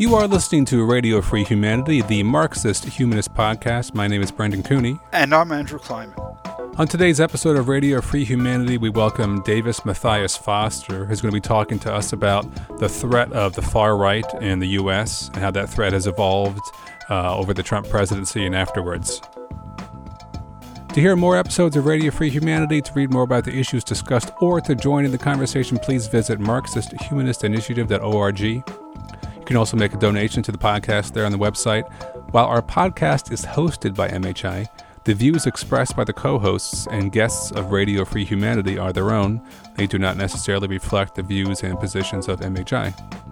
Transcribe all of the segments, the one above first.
You are listening to Radio Free Humanity, the Marxist Humanist podcast. My name is Brendan Cooney. And I'm Andrew Kliman. On today's episode of Radio Free Humanity, we welcome Davis Matthias Foster, who's going to be talking to us about the threat of the far right in the U.S. and how that threat has evolved uh, over the Trump presidency and afterwards. To hear more episodes of Radio Free Humanity, to read more about the issues discussed, or to join in the conversation, please visit MarxistHumanistInitiative.org You can also make a donation to the podcast there on the website. While our podcast is hosted by MHI, the views expressed by the co hosts and guests of Radio Free Humanity are their own. They do not necessarily reflect the views and positions of MHI.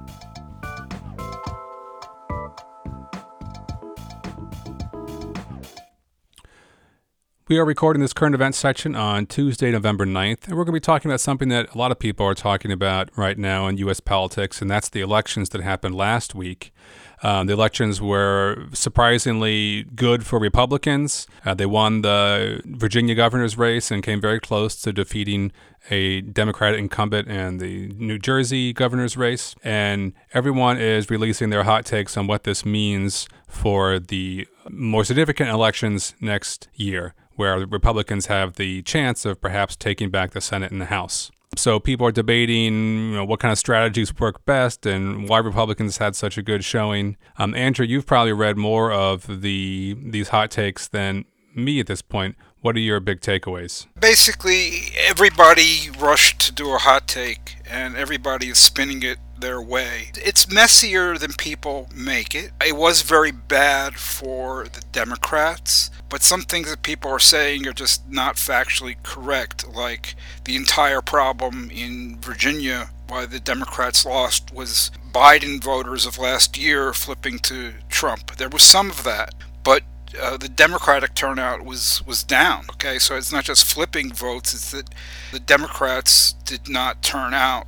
We are recording this current events section on Tuesday, November 9th, and we're going to be talking about something that a lot of people are talking about right now in U.S. politics, and that's the elections that happened last week. Um, the elections were surprisingly good for Republicans. Uh, they won the Virginia governor's race and came very close to defeating a Democratic incumbent in the New Jersey governor's race. And everyone is releasing their hot takes on what this means for the more significant elections next year where Republicans have the chance of perhaps taking back the Senate and the House. So people are debating you know, what kind of strategies work best and why Republicans had such a good showing. Um, Andrew, you've probably read more of the these hot takes than me at this point. What are your big takeaways? Basically, everybody rushed to do a hot take, and everybody is spinning it their way. It's messier than people make it. It was very bad for the Democrats, but some things that people are saying are just not factually correct, like the entire problem in Virginia why the Democrats lost was Biden voters of last year flipping to Trump. There was some of that, but uh, the Democratic turnout was was down. Okay, so it's not just flipping votes; it's that the Democrats did not turn out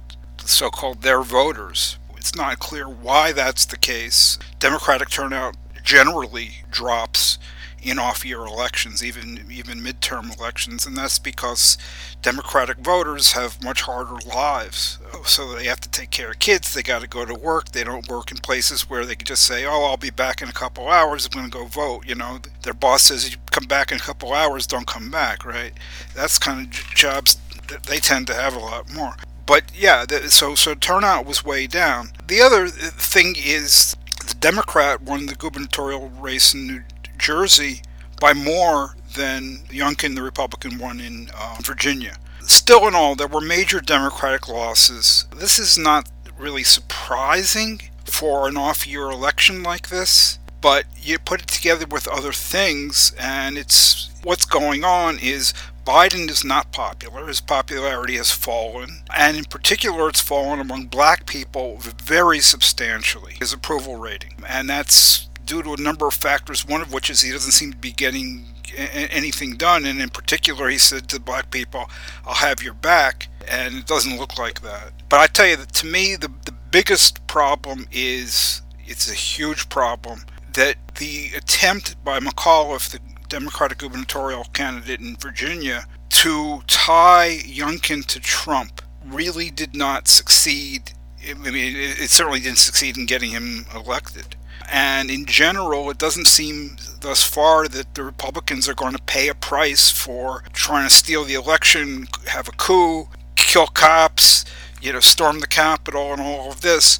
so called their voters. It's not clear why that's the case. Democratic turnout generally drops in off-year elections, even even midterm elections, and that's because Democratic voters have much harder lives. So they have to take care of kids. They got to go to work. They don't work in places where they can just say, "Oh, I'll be back in a couple hours. I'm going to go vote." You know, their boss says, "You come back in a couple hours. Don't come back." Right? That's kind of jobs that they tend to have a lot more but yeah, the, so so turnout was way down. The other thing is the Democrat won the gubernatorial race in New Jersey by more than Youngkin, the Republican, won in uh, Virginia. Still, in all, there were major Democratic losses. This is not really surprising for an off-year election like this, but you put it together with other things, and it's what's going on is Biden is not popular. His popularity has fallen. And in particular, it's fallen among black people very substantially, his approval rating. And that's due to a number of factors, one of which is he doesn't seem to be getting anything done. And in particular, he said to black people, I'll have your back. And it doesn't look like that. But I tell you that to me, the, the biggest problem is it's a huge problem that the attempt by McAuliffe, the Democratic gubernatorial candidate in Virginia, to tie Youngkin to Trump really did not succeed. I mean, it certainly didn't succeed in getting him elected. And in general, it doesn't seem thus far that the Republicans are going to pay a price for trying to steal the election, have a coup, kill cops, you know, storm the Capitol, and all of this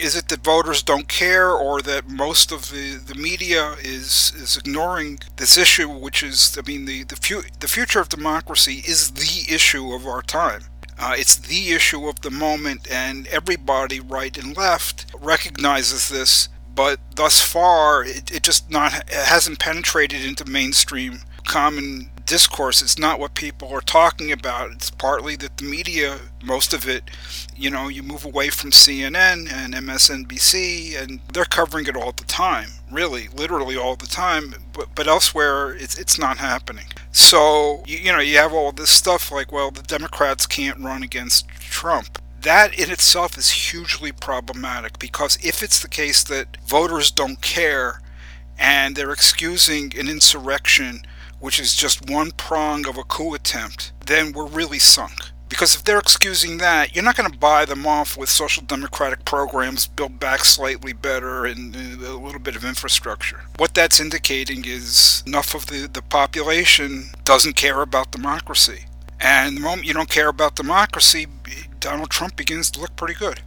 is it that voters don't care or that most of the, the media is is ignoring this issue which is I mean the the, fu- the future of democracy is the issue of our time. Uh, it's the issue of the moment and everybody right and left recognizes this but thus far it, it just not it hasn't penetrated into mainstream common discourse. It's not what people are talking about. It's partly that the media, most of it, you know, you move away from CNN and MSNBC, and they're covering it all the time, really, literally all the time. But, but elsewhere, it's, it's not happening. So, you, you know, you have all this stuff like, well, the Democrats can't run against Trump. That in itself is hugely problematic because if it's the case that voters don't care and they're excusing an insurrection which is just one prong of a coup attempt, then we're really sunk. Because if they're excusing that, you're not going to buy them off with social democratic programs built back slightly better and a little bit of infrastructure. What that's indicating is enough of the, the population doesn't care about democracy. And the moment you don't care about democracy, Donald Trump begins to look pretty good.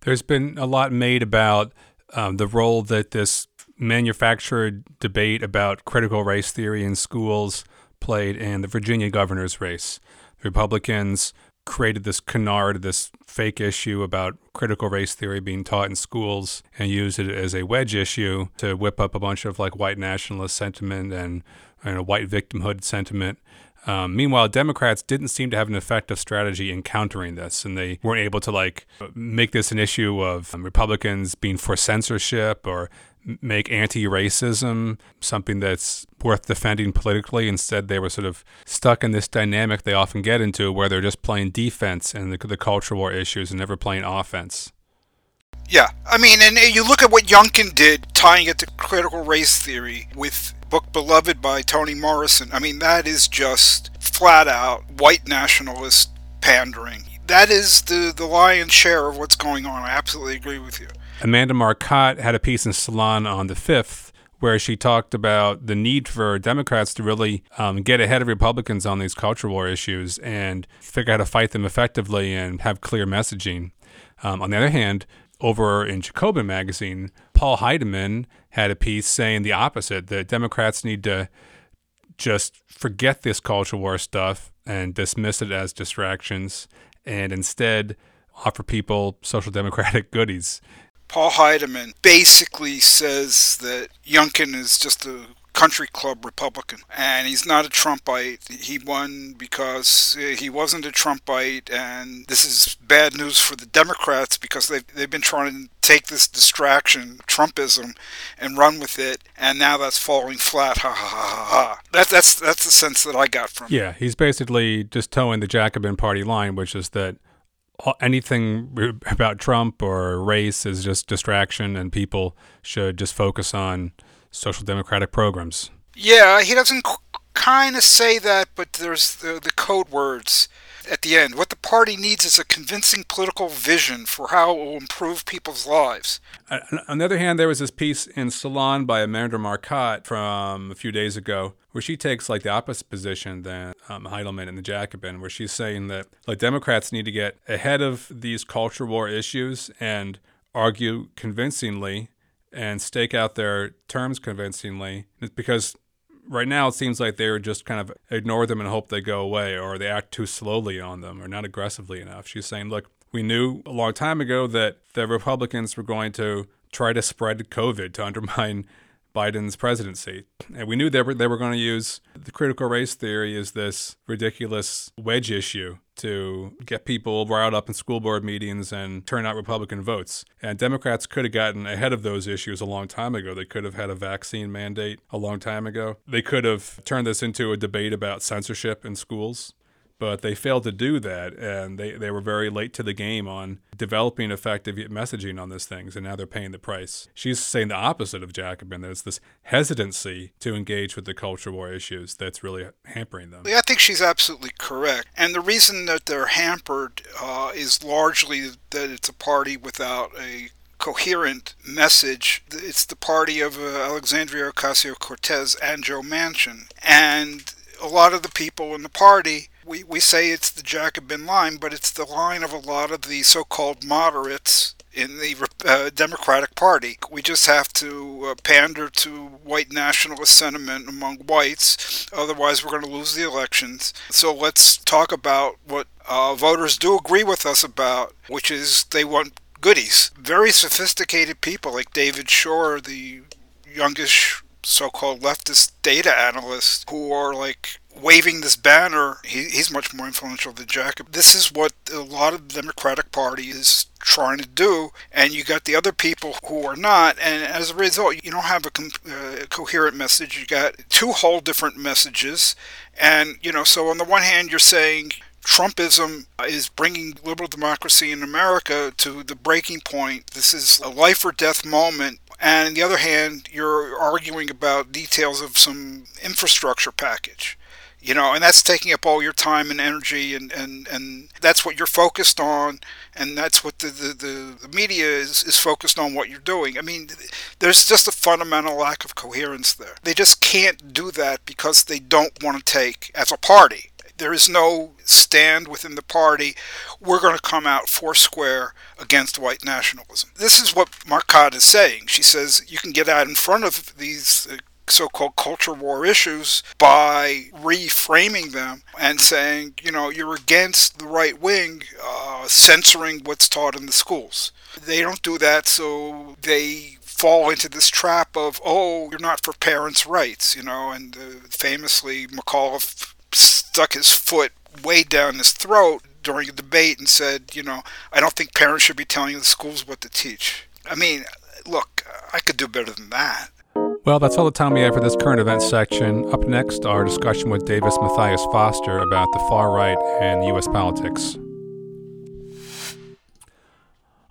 There's been a lot made about um, the role that this manufactured debate about critical race theory in schools played in the Virginia governor's race. The Republicans created this canard, this fake issue about critical race theory being taught in schools and used it as a wedge issue to whip up a bunch of like white nationalist sentiment and, and a white victimhood sentiment. Um, meanwhile, Democrats didn't seem to have an effective strategy in countering this, and they weren't able to like make this an issue of um, Republicans being for censorship or make anti-racism something that's worth defending politically. Instead, they were sort of stuck in this dynamic they often get into, where they're just playing defense and the, the culture war issues and never playing offense. Yeah, I mean, and you look at what Youngkin did, tying it to critical race theory with book Beloved by Toni Morrison. I mean, that is just flat out white nationalist pandering. That is the, the lion's share of what's going on. I absolutely agree with you. Amanda Marcotte had a piece in Salon on the 5th where she talked about the need for Democrats to really um, get ahead of Republicans on these culture war issues and figure out how to fight them effectively and have clear messaging. Um, on the other hand, over in Jacobin magazine, Paul Heideman had a piece saying the opposite that Democrats need to just forget this culture war stuff and dismiss it as distractions and instead offer people social democratic goodies. Paul Heideman basically says that Youngkin is just a country club Republican, and he's not a Trumpite. He won because uh, he wasn't a Trumpite, and this is bad news for the Democrats because they've, they've been trying to take this distraction, Trumpism, and run with it, and now that's falling flat. Ha ha ha ha ha. That, that's, that's the sense that I got from Yeah, he's basically just toeing the Jacobin Party line, which is that anything about Trump or race is just distraction, and people should just focus on social democratic programs. Yeah, he doesn't kind of say that, but there's the, the code words at the end. What the party needs is a convincing political vision for how it will improve people's lives. On the other hand, there was this piece in Salon by Amanda Marcotte from a few days ago where she takes like the opposite position than um, Heideman and the Jacobin, where she's saying that like Democrats need to get ahead of these culture war issues and argue convincingly and stake out their terms convincingly because right now it seems like they're just kind of ignore them and hope they go away or they act too slowly on them or not aggressively enough. She's saying, look, we knew a long time ago that the Republicans were going to try to spread COVID to undermine Biden's presidency. And we knew they were, they were going to use the critical race theory as this ridiculous wedge issue to get people riled up in school board meetings and turn out Republican votes. And Democrats could have gotten ahead of those issues a long time ago. They could have had a vaccine mandate a long time ago. They could have turned this into a debate about censorship in schools but they failed to do that and they, they were very late to the game on developing effective messaging on these things and now they're paying the price she's saying the opposite of jacobin there's this hesitancy to engage with the culture war issues that's really hampering them i think she's absolutely correct and the reason that they're hampered uh, is largely that it's a party without a coherent message. It's the party of uh, Alexandria Ocasio Cortez and Joe Manchin. And a lot of the people in the party we, we say it's the Jacobin line, but it's the line of a lot of the so called moderates in the uh, Democratic Party. We just have to uh, pander to white nationalist sentiment among whites, otherwise, we're going to lose the elections. So let's talk about what uh, voters do agree with us about, which is they want goodies. Very sophisticated people like David Shor, the youngish so called leftist data analyst, who are like waving this banner. He, he's much more influential than Jacob. This is what a lot of the Democratic Party is trying to do, and you got the other people who are not, and as a result, you don't have a uh, coherent message. You got two whole different messages, and you know, so on the one hand, you're saying Trumpism is bringing liberal democracy in America to the breaking point. This is a life or death moment. And on the other hand, you're arguing about details of some infrastructure package you know, and that's taking up all your time and energy, and, and, and that's what you're focused on, and that's what the, the, the, media is, is focused on what you're doing. I mean, there's just a fundamental lack of coherence there. They just can't do that because they don't want to take, as a party, there is no stand within the party. We're going to come out foursquare against white nationalism. This is what Marcotte is saying. She says you can get out in front of these uh, uh, so-called culture war issues by reframing them and saying, you know, you're against the right wing uh, censoring what's taught in the schools. They don't do that, so they fall into this trap of, oh, you're not for parents' rights, you know, and uh, famously McAuliffe stuck his foot way down his throat during a debate and said, you know, I don't think parents should be telling the schools what to teach. I mean, look, I could do better than that. Well, that's all the time we have for this current events section. Up next, our discussion with Davis Matthias Foster about the far right and U.S. politics.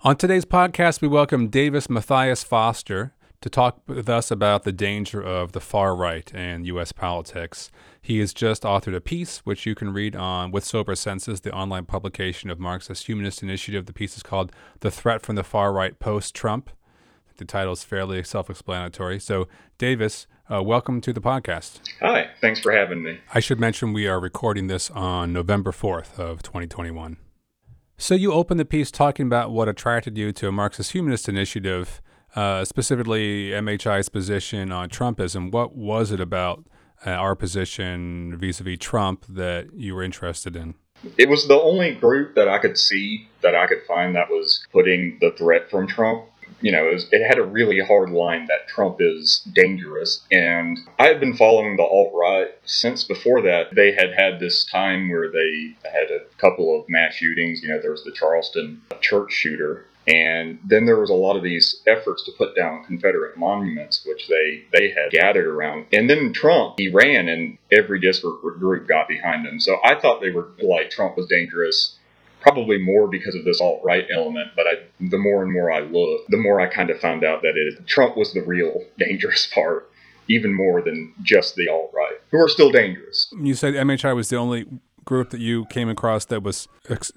On today's podcast, we welcome Davis Matthias Foster to talk with us about the danger of the far right and U.S. politics. He has just authored a piece, which you can read on With Sober Senses, the online publication of Marxist Humanist Initiative. The piece is called The Threat from the Far Right Post Trump. The title is fairly self explanatory. So, Davis, uh, welcome to the podcast. Hi, thanks for having me. I should mention we are recording this on November 4th of 2021. So, you opened the piece talking about what attracted you to a Marxist Humanist Initiative, uh, specifically MHI's position on Trumpism. What was it about uh, our position vis a vis Trump that you were interested in? It was the only group that I could see that I could find that was putting the threat from Trump you know, it, was, it, had a really hard line that Trump is dangerous. And I had been following the alt right since before that. They had had this time where they had a couple of mass shootings. You know, there was the Charleston church shooter. And then there was a lot of these efforts to put down Confederate monuments, which they, they had gathered around. And then Trump, he ran, and every disparate group got behind him. So I thought they were like Trump was dangerous probably more because of this alt right element. But I, the more and more I looked, the more I kind of found out that it, Trump was the real dangerous part, even more than just the alt right, who are still dangerous. You said MHI was the only group that you came across that was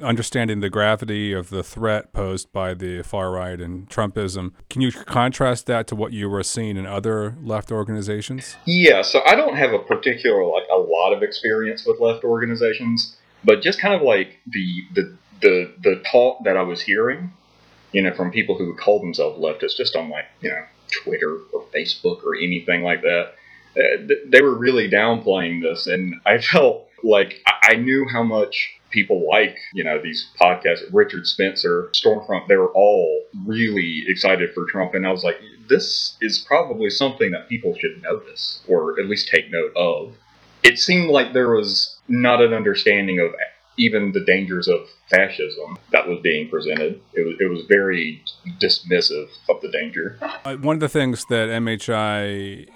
understanding the gravity of the threat posed by the far right and Trumpism. Can you contrast that to what you were seeing in other left organizations? Yeah, so I don't have a particular like a lot of experience with left organizations. But just kind of like the the the the talk that I was hearing, you know, from people who call themselves leftists, just on like you know Twitter or Facebook or anything like that, uh, they were really downplaying this, and I felt like I knew how much people like, you know, these podcasts, Richard Spencer, Stormfront, they were all really excited for Trump. And I was like, this is probably something that people should notice or at least take note of. It seemed like there was not an understanding of even the dangers of fascism that was being presented. It was, it was very dismissive of the danger. Uh, one of the things that MHI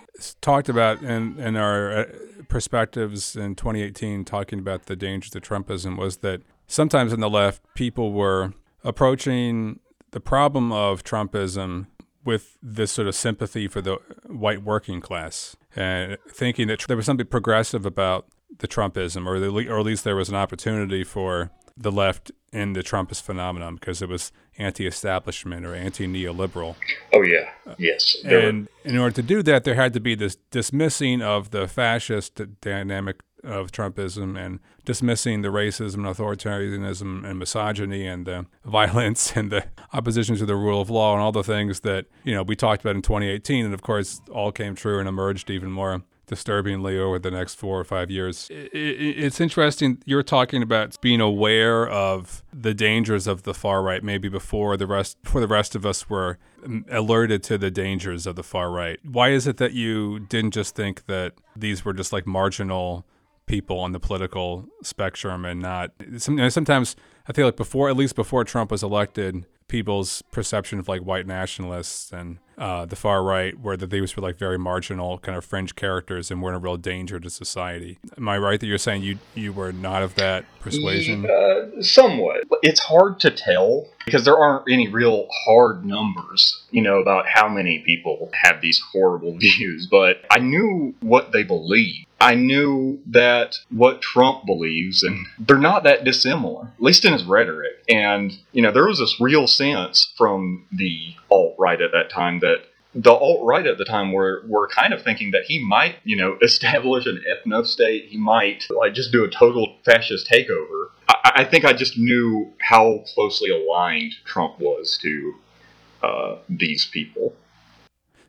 talked about in, in our uh, perspectives in 2018, talking about the dangers of Trumpism, was that sometimes in the left, people were approaching the problem of Trumpism with this sort of sympathy for the white working class and thinking that there was something progressive about the Trumpism, or, the, or at least there was an opportunity for the left in the Trumpist phenomenon because it was anti-establishment or anti-neoliberal. Oh yeah, yes. And were... in order to do that, there had to be this dismissing of the fascist dynamic of Trumpism and dismissing the racism and authoritarianism and misogyny and the violence and the opposition to the rule of law and all the things that you know we talked about in 2018 and of course all came true and emerged even more disturbingly over the next four or five years. It's interesting. You're talking about being aware of the dangers of the far right, maybe before the rest before the rest of us were alerted to the dangers of the far right. Why is it that you didn't just think that these were just like marginal people on the political spectrum and not sometimes I feel like before at least before Trump was elected, people's perception of like white nationalists and uh, the far right, where that they were like very marginal kind of fringe characters and weren't a real danger to society. Am I right that you're saying you you were not of that persuasion? Uh, somewhat. It's hard to tell because there aren't any real hard numbers, you know, about how many people have these horrible views. But I knew what they believed I knew that what Trump believes, and they're not that dissimilar, at least in his rhetoric. And, you know, there was this real sense from the alt right at that time that the alt right at the time were were kind of thinking that he might, you know, establish an ethno state. He might like just do a total fascist takeover. I, I think I just knew how closely aligned Trump was to uh, these people.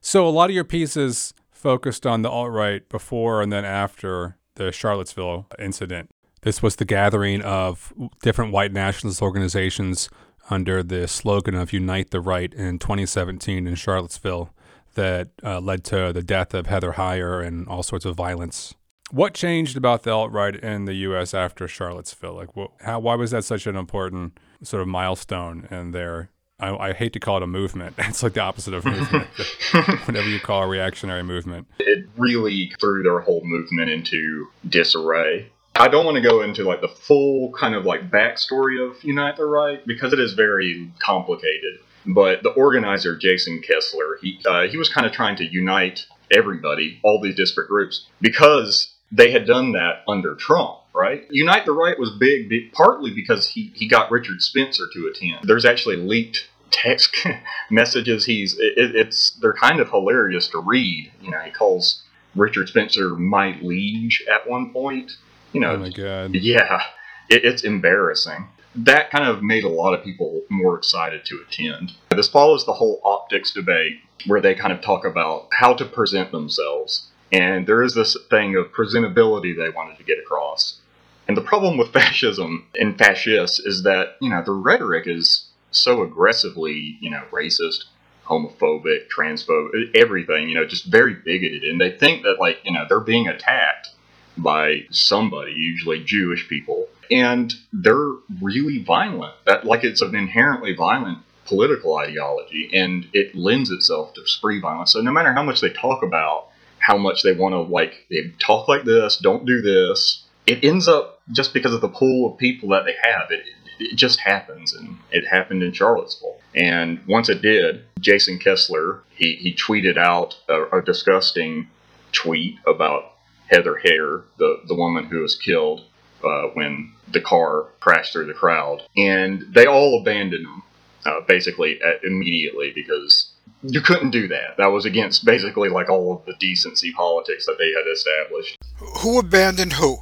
So a lot of your pieces focused on the alt right before and then after the Charlottesville incident. This was the gathering of different white nationalist organizations under the slogan of Unite the Right in 2017 in Charlottesville that uh, led to the death of Heather Heyer and all sorts of violence. What changed about the alt right in the U.S. after Charlottesville? Like, what, how, why was that such an important sort of milestone in their I, I, hate to call it a movement. It's like the opposite of movement. Whatever you call a reactionary movement. It really threw their whole movement into disarray. I don't want to go into like the full kind of like backstory of Unite the Right because it is very complicated. But the organizer Jason Kessler, he uh, he was kind of trying to unite everybody, all these disparate groups, because they had done that under Trump right? Unite the Right was big, big, partly because he, he got Richard Spencer to attend. There's actually leaked text messages. He's it, it's they're kind of hilarious to read. You know, he calls Richard Spencer my liege at one point. You know, oh my god, yeah, it, it's embarrassing. That kind of made a lot of people more excited to attend. This follows the whole optics debate where they kind of talk about how to present themselves. And there is this thing of presentability they wanted to get across. And the problem with fascism and fascists is that, you know, the rhetoric is so aggressively, you know, racist, homophobic, transphobic, everything, you know, just very bigoted. And they think that, like, you know, they're being attacked by somebody, usually Jewish people, and they're really violent. That, like, it's an inherently violent political ideology, and it lends itself to spree violence. So no matter how much they talk about how much they want to, like, they talk like this, don't do this, it ends up just because of the pool of people that they have. It, it just happens, and it happened in Charlottesville. And once it did, Jason Kessler he, he tweeted out a, a disgusting tweet about Heather Heyer, the the woman who was killed uh, when the car crashed through the crowd, and they all abandoned him uh, basically at, immediately because you couldn't do that. That was against basically like all of the decency politics that they had established. Who abandoned who?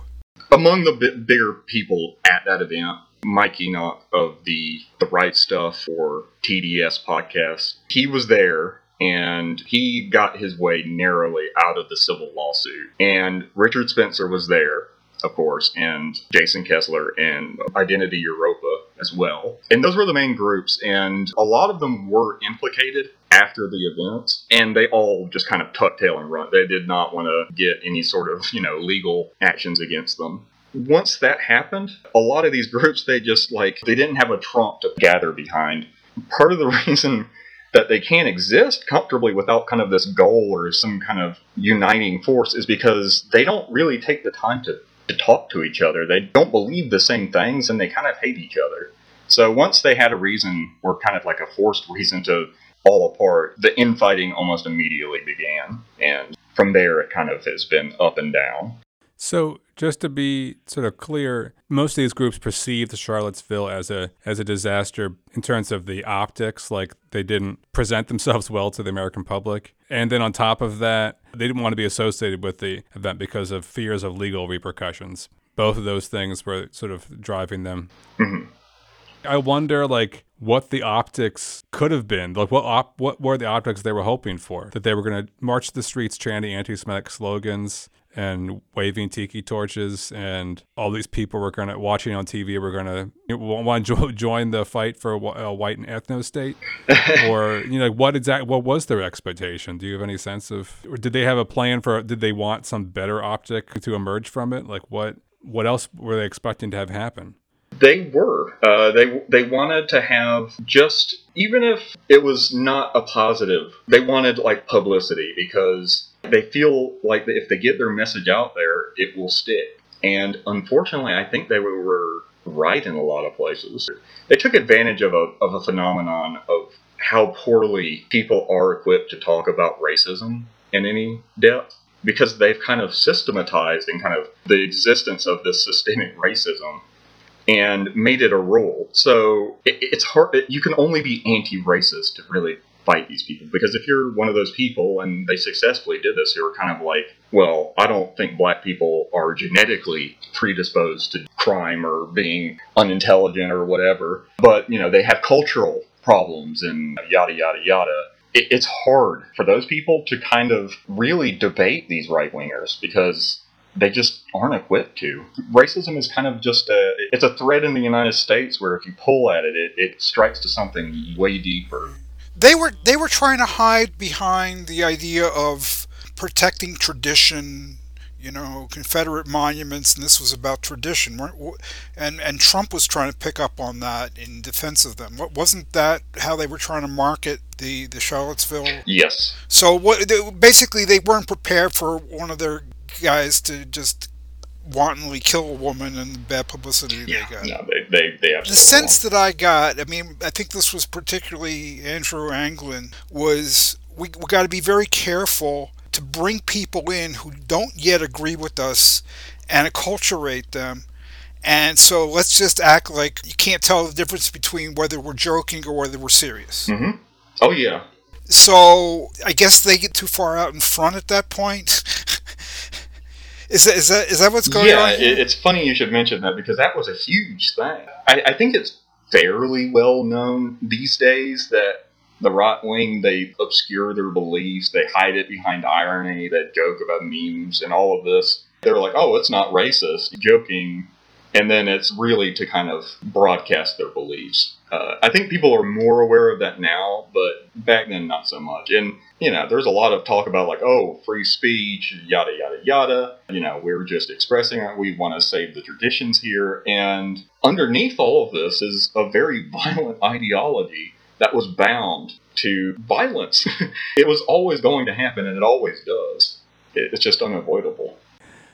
Among the bigger people at that event Mike Enoch of the The Right Stuff or TDS podcast. He was there and he got his way narrowly out of the civil lawsuit. And Richard Spencer was there, of course, and Jason Kessler and Identity Europa as well. And those were the main groups, and a lot of them were implicated after the event, and they all just kind of tuck tail and run. They did not want to get any sort of, you know, legal actions against them once that happened, a lot of these groups, they just like, they didn't have a trump to gather behind. Part of the reason that they can't exist comfortably without kind of this goal or some kind of uniting force is because they don't really take the time to, to talk to each other. They don't believe the same things and they kind of hate each other. So once they had a reason, or kind of like a forced reason to fall apart, the infighting almost immediately began. And from there, it kind of has been up and down. So, just to be sort of clear, most of these groups perceived the Charlottesville as a as a disaster in terms of the optics, like they didn't present themselves well to the American public. And then on top of that, they didn't want to be associated with the event because of fears of legal repercussions. Both of those things were sort of driving them. Mm-hmm. I wonder, like, what the optics could have been. Like, what op- what were the optics they were hoping for? That they were going to march the streets chanting anti-Semitic slogans, and waving tiki torches, and all these people were going to watching on TV were going to want to join the fight for a white and ethno state, or you know what exactly what was their expectation? Do you have any sense of, or did they have a plan for? Did they want some better optic to emerge from it? Like what what else were they expecting to have happen? They were. Uh, they they wanted to have just even if it was not a positive, they wanted like publicity because they feel like if they get their message out there, it will stick. And unfortunately, I think they were right in a lot of places. They took advantage of a of a phenomenon of how poorly people are equipped to talk about racism in any depth because they've kind of systematized and kind of the existence of this systemic racism and made it a rule. So it, it's hard. It, you can only be anti-racist to really fight these people because if you're one of those people and they successfully did this, you're kind of like, well, I don't think black people are genetically predisposed to crime or being unintelligent or whatever, but you know they have cultural problems and yada yada yada. It, it's hard for those people to kind of really debate these right wingers because they just aren't equipped to. Racism is kind of just a it's a thread in the United States where if you pull at it, it, it strikes to something way deeper. They were they were trying to hide behind the idea of protecting tradition, you know, Confederate monuments, and this was about tradition. And and Trump was trying to pick up on that in defense of them. Wasn't that how they were trying to market the the Charlottesville? Yes. So what? Basically, they weren't prepared for one of their guys to just wantonly kill a woman and the bad publicity yeah, they got. No, they, they, they the sense that I got, I mean, I think this was particularly Andrew Anglin, was we, we got to be very careful to bring people in who don't yet agree with us and acculturate them. And so let's just act like you can't tell the difference between whether we're joking or whether we're serious. Mm-hmm. Oh, yeah. So I guess they get too far out in front at that point. Is that, is that is that what's going yeah, on? Yeah, it's funny you should mention that because that was a huge thing. I, I think it's fairly well known these days that the right wing they obscure their beliefs, they hide it behind irony, they joke about memes and all of this. They're like, "Oh, it's not racist," joking, and then it's really to kind of broadcast their beliefs. Uh, I think people are more aware of that now, but back then not so much. And you know, there's a lot of talk about like, oh, free speech, yada yada yada. You know, we're just expressing it. We want to save the traditions here, and underneath all of this is a very violent ideology that was bound to violence. it was always going to happen, and it always does. It's just unavoidable.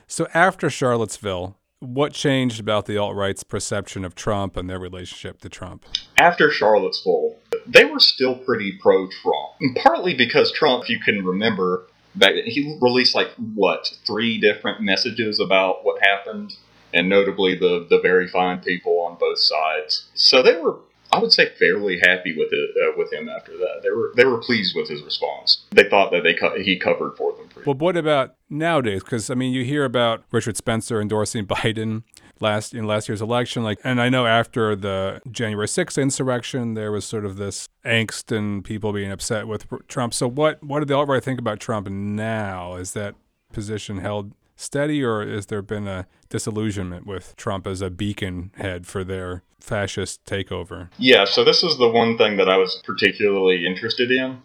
So after Charlottesville, what changed about the alt right's perception of Trump and their relationship to Trump? After Charlottesville, they were still pretty pro Trump. Partly because Trump, if you can remember, back he released like what three different messages about what happened, and notably the the very fine people on both sides. So they were I would say fairly happy with it uh, with him after that. They were they were pleased with his response. They thought that they co- he covered for them. Well, what about nowadays? Because I mean, you hear about Richard Spencer endorsing Biden last in last year's election, like, and I know after the January 6th insurrection, there was sort of this angst and people being upset with Trump. So, what what did the alt right think about Trump now? Is that position held steady, or has there been a disillusionment with Trump as a beacon head for their fascist takeover? Yeah, so this is the one thing that I was particularly interested in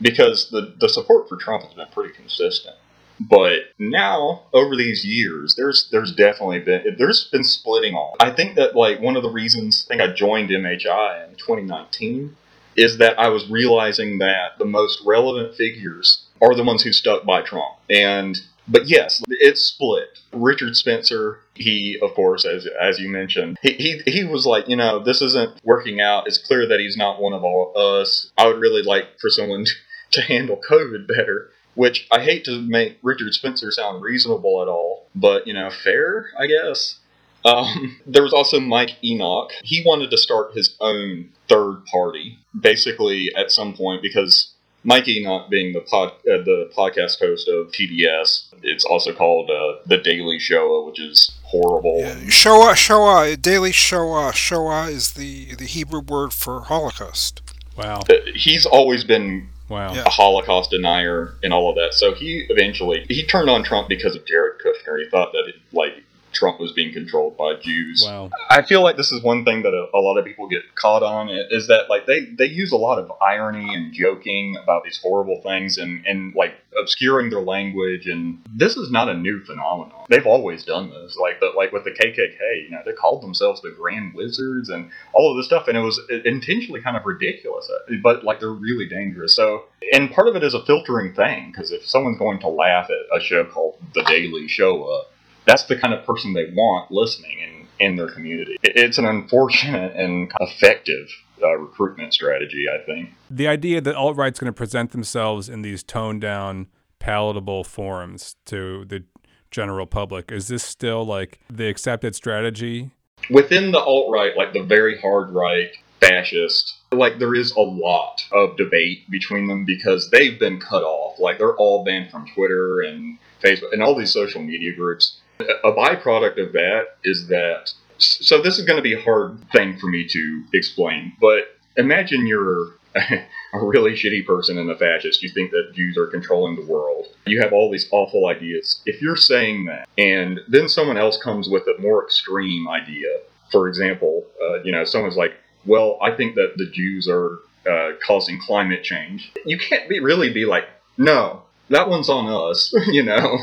because the, the support for Trump has been pretty consistent. But now, over these years, there's there's definitely been there's been splitting off. I think that like one of the reasons I think I joined MHI in 2019 is that I was realizing that the most relevant figures are the ones who stuck by Trump. And but yes, it's split. Richard Spencer, he of course, as as you mentioned, he, he he was like, you know, this isn't working out. It's clear that he's not one of all us. I would really like for someone to handle COVID better. Which I hate to make Richard Spencer sound reasonable at all, but you know, fair, I guess. Um, there was also Mike Enoch. He wanted to start his own third party, basically at some point because Mike not being the pod, uh, the podcast host of TBS. It's also called uh, the Daily Shoah, which is horrible. Yeah, Shoah, Shoah, Daily Shoah. Shoah is the the Hebrew word for Holocaust. Wow. Uh, he's always been wow. a Holocaust denier and all of that. So he eventually he turned on Trump because of Jared Kushner. He thought that it, like Trump was being controlled by Jews. Wow. I feel like this is one thing that a, a, lot of people get caught on is that like they, they use a lot of irony and joking about these horrible things and, and like obscuring their language and this is not a new phenomenon. They've always done this. Like the, like with the KKK, you know, they called themselves the Grand Wizards and all of this stuff and it was intentionally kind of ridiculous, uh, but like they're really dangerous. So and part of it is a filtering thing because if someone's going to laugh at a show called The Daily Shoah, that's the kind of person they want listening in, in their community. It's an unfortunate and effective uh, recruitment strategy, I think. The idea that alt right's going to present themselves in these toned down palatable forms to the general public. Is this still like the accepted strategy? Within the alt right, like the very hard right, fascist, like there is a lot of debate between them because they've been cut off. Like they're all banned from Twitter and Facebook and all these social media groups. A byproduct of that is that. So this is going to be a hard thing for me to explain, but imagine you're a really shitty person and a fascist. You think that Jews are controlling the world. You have all these awful ideas. If you're saying that, and then someone else comes with a more extreme idea, for example, uh, you know, someone's like, well, I think that the Jews are uh, causing climate change. You can't be really be like, no, that one's on us, you know.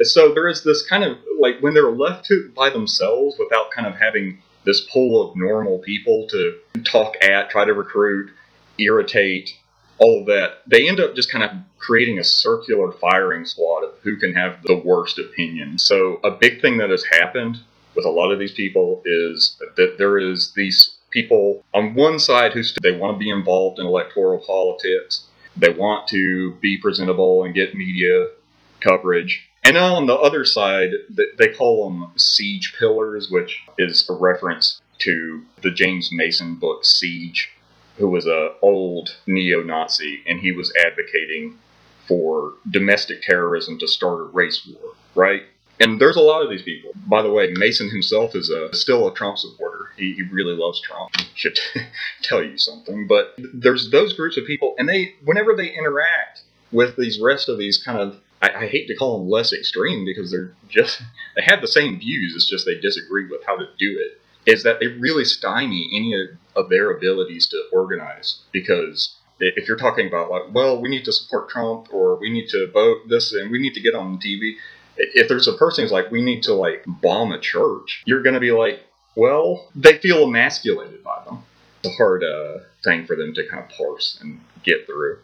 So there is this kind of like when they're left to by themselves without kind of having this pool of normal people to talk at, try to recruit, irritate, all of that, they end up just kind of creating a circular firing squad of who can have the worst opinion. So a big thing that has happened with a lot of these people is that there is these people on one side who they want to be involved in electoral politics. They want to be presentable and get media coverage. And on the other side, they call them siege pillars, which is a reference to the James Mason book Siege, who was a old neo-Nazi, and he was advocating for domestic terrorism to start a race war, right? And there's a lot of these people. By the way, Mason himself is a, still a Trump supporter. He, he really loves Trump. Should tell you something. But there's those groups of people, and they, whenever they interact with these rest of these kind of, I, I hate to call them less extreme because they're just, they have the same views. It's just they disagree with how to do it. Is that they really stymie any of, of their abilities to organize because if you're talking about like, well, we need to support Trump or we need to vote this and we need to get on TV, if there's a person who's like, we need to like bomb a church, you're going to be like, well, they feel emasculated by them. It's a hard uh, thing for them to kind of parse and get through.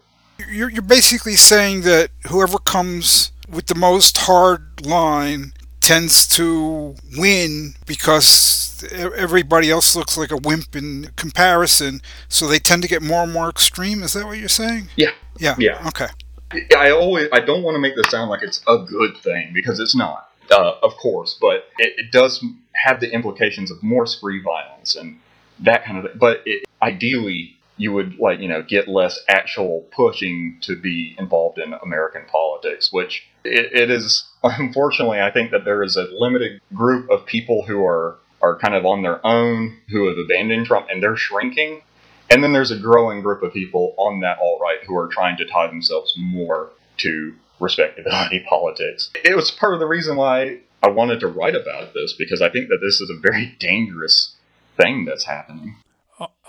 You're, you're basically saying that whoever comes with the most hard line tends to win because everybody else looks like a wimp in comparison, so they tend to get more and more extreme. Is that what you're saying? Yeah. Yeah. Yeah. Okay. I always I don't want to make this sound like it's a good thing because it's not, uh, of course, but it, it, does have the implications of more spree violence and that kind of thing. But it, ideally, you would like you know get less actual pushing to be involved in American politics, which it, it is unfortunately I think that there is a limited group of people who are are kind of on their own who have abandoned Trump and they're shrinking and then there's a growing group of people on that alt right who are trying to tie themselves more to respectability politics. It was part of the reason why I wanted to write about this because I think that this is a very dangerous thing that's happening.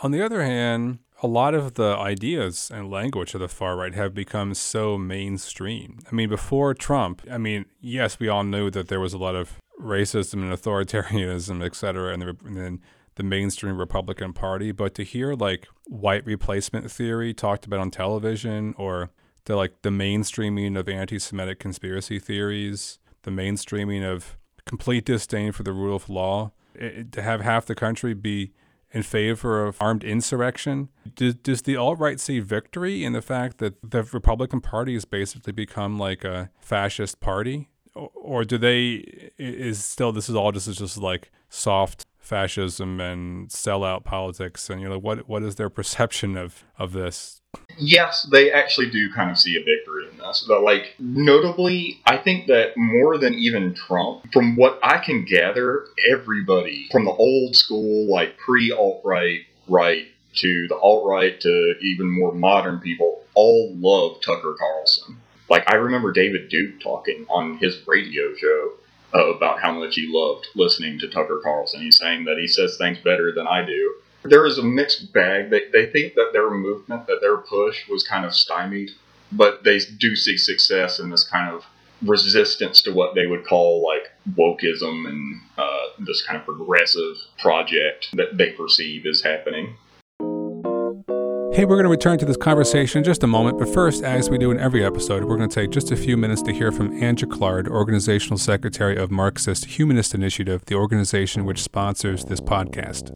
On the other hand, a lot of the ideas and language of the far right have become so mainstream. I mean, before Trump, I mean, yes, we all knew that there was a lot of racism and authoritarianism, et cetera, and, the, and then the mainstream Republican Party, but to hear like white replacement theory talked about on television or the like the mainstreaming of anti-Semitic conspiracy theories, the mainstreaming of complete disdain for the rule of law, it, to have half the country be in favor of armed insurrection. Does, does the alt right see victory in the fact that the Republican Party has basically become like a fascist party? Or, or do they, is still, this is all just, just like soft fascism and sellout politics and you know what what is their perception of of this? Yes they actually do kind of see a victory in this but like notably i think that more than even trump from what i can gather everybody from the old school like pre-alt-right right to the alt-right to even more modern people all love tucker carlson. Like i remember david duke talking on his radio show uh, about how much he loved listening to Tucker Carlson. He's saying that he says things better than I do. There is a mixed bag. They, they think that their movement, that their push was kind of stymied, but they do see success in this kind of resistance to what they would call like wokeism and uh, this kind of progressive project that they perceive is happening. Hey, we're going to return to this conversation in just a moment, but first, as we do in every episode, we're going to take just a few minutes to hear from Anja Clark, Organizational Secretary of Marxist Humanist Initiative, the organization which sponsors this podcast.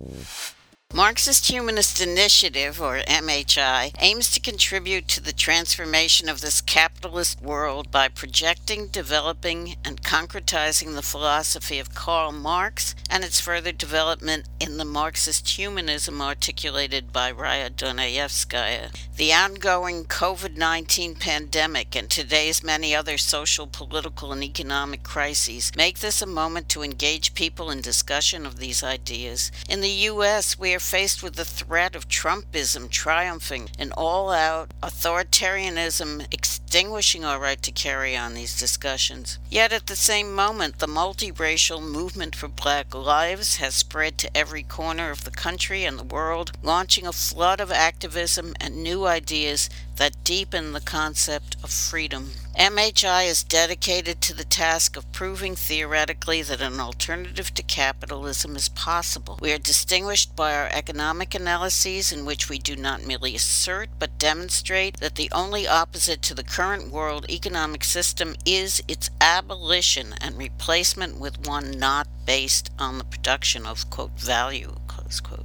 Marxist Humanist Initiative, or MHI, aims to contribute to the transformation of this capitalist world by projecting, developing, and concretizing the philosophy of Karl Marx and its further development in the Marxist humanism articulated by Raya Dunayevskaya. The ongoing COVID 19 pandemic and today's many other social, political, and economic crises make this a moment to engage people in discussion of these ideas. In the U.S., we are faced with the threat of Trumpism triumphing, an all out authoritarianism extinguishing our right to carry on these discussions. Yet at the same moment, the multiracial movement for black lives has spread to every corner of the country and the world, launching a flood of activism and new ideas that deepen the concept of freedom. MHI is dedicated to the task of proving theoretically that an alternative to capitalism is possible. We are distinguished by our economic analyses, in which we do not merely assert but demonstrate that the only opposite to the current world economic system is its abolition and replacement with one not based on the production of, quote, value, close quote.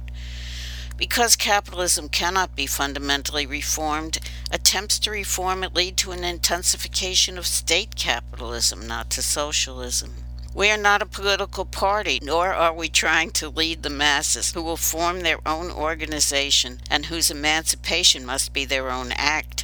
Because capitalism cannot be fundamentally reformed, attempts to reform it lead to an intensification of state capitalism, not to socialism. We are not a political party, nor are we trying to lead the masses who will form their own organization and whose emancipation must be their own act.